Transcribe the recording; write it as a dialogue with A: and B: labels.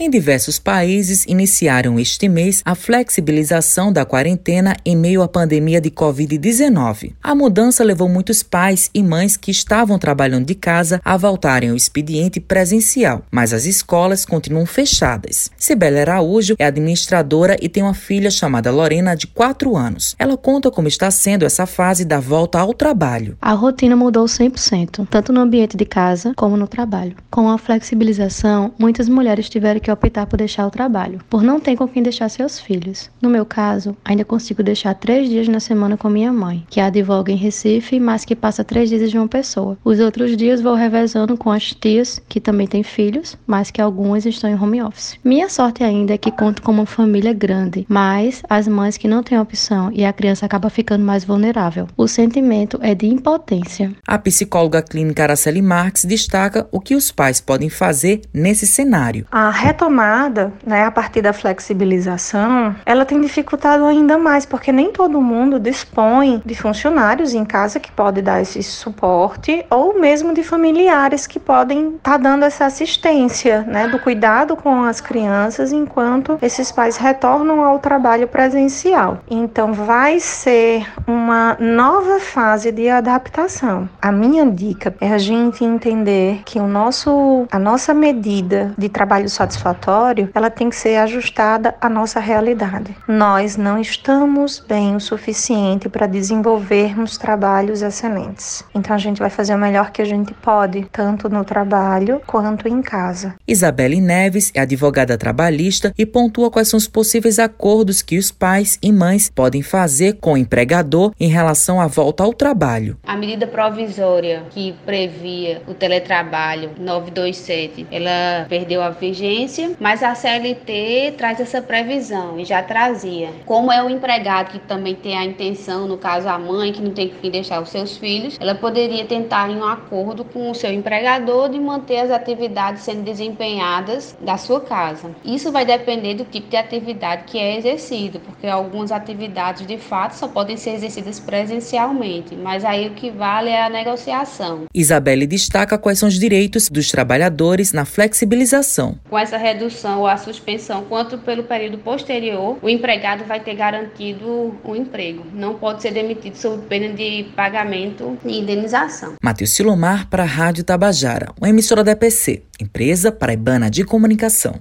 A: Em diversos países, iniciaram este mês a flexibilização da quarentena em meio à pandemia de Covid-19. A mudança levou muitos pais e mães que estavam trabalhando de casa a voltarem ao expediente presencial, mas as escolas continuam fechadas. Sibela Araújo é administradora e tem uma filha chamada Lorena, de 4 anos. Ela conta como está sendo essa fase da volta ao trabalho.
B: A rotina mudou 100%, tanto no ambiente de casa como no trabalho. Com a flexibilização, muitas mulheres tiveram que que optar por deixar o trabalho, por não ter com quem deixar seus filhos. No meu caso, ainda consigo deixar três dias na semana com minha mãe, que advoga em Recife, mas que passa três dias de uma pessoa. Os outros dias vou revezando com as tias, que também têm filhos, mas que algumas estão em home office. Minha sorte ainda é que conto com uma família grande, mas as mães que não têm opção e a criança acaba ficando mais vulnerável. O sentimento é de impotência.
A: A psicóloga clínica Araceli Marques destaca o que os pais podem fazer nesse cenário.
C: A retomada, né, a partir da flexibilização, ela tem dificultado ainda mais, porque nem todo mundo dispõe de funcionários em casa que podem dar esse suporte, ou mesmo de familiares que podem estar tá dando essa assistência, né, do cuidado com as crianças enquanto esses pais retornam ao trabalho presencial. Então, vai ser uma nova fase de adaptação. A minha dica é a gente entender que o nosso, a nossa medida de trabalho satisfatório satisfatório, ela tem que ser ajustada à nossa realidade. Nós não estamos bem o suficiente para desenvolvermos trabalhos excelentes. Então a gente vai fazer o melhor que a gente pode, tanto no trabalho quanto em casa.
A: Isabelle Neves é advogada trabalhista e pontua quais são os possíveis acordos que os pais e mães podem fazer com o empregador em relação à volta ao trabalho.
D: A medida provisória que previa o teletrabalho 927, ela perdeu a vigência mas a CLT traz essa previsão e já trazia. Como é o empregado que também tem a intenção, no caso a mãe que não tem que deixar os seus filhos, ela poderia tentar em um acordo com o seu empregador de manter as atividades sendo desempenhadas da sua casa. Isso vai depender do tipo de atividade que é exercido, porque algumas atividades de fato só podem ser exercidas presencialmente, mas aí o que vale é a negociação.
A: Isabelle destaca quais são os direitos dos trabalhadores na flexibilização.
D: Com essa redução ou a suspensão, quanto pelo período posterior, o empregado vai ter garantido o emprego. Não pode ser demitido sob pena de pagamento e indenização.
A: Matheus Silomar para a Rádio Tabajara, uma emissora da EPC, empresa paraibana de comunicação.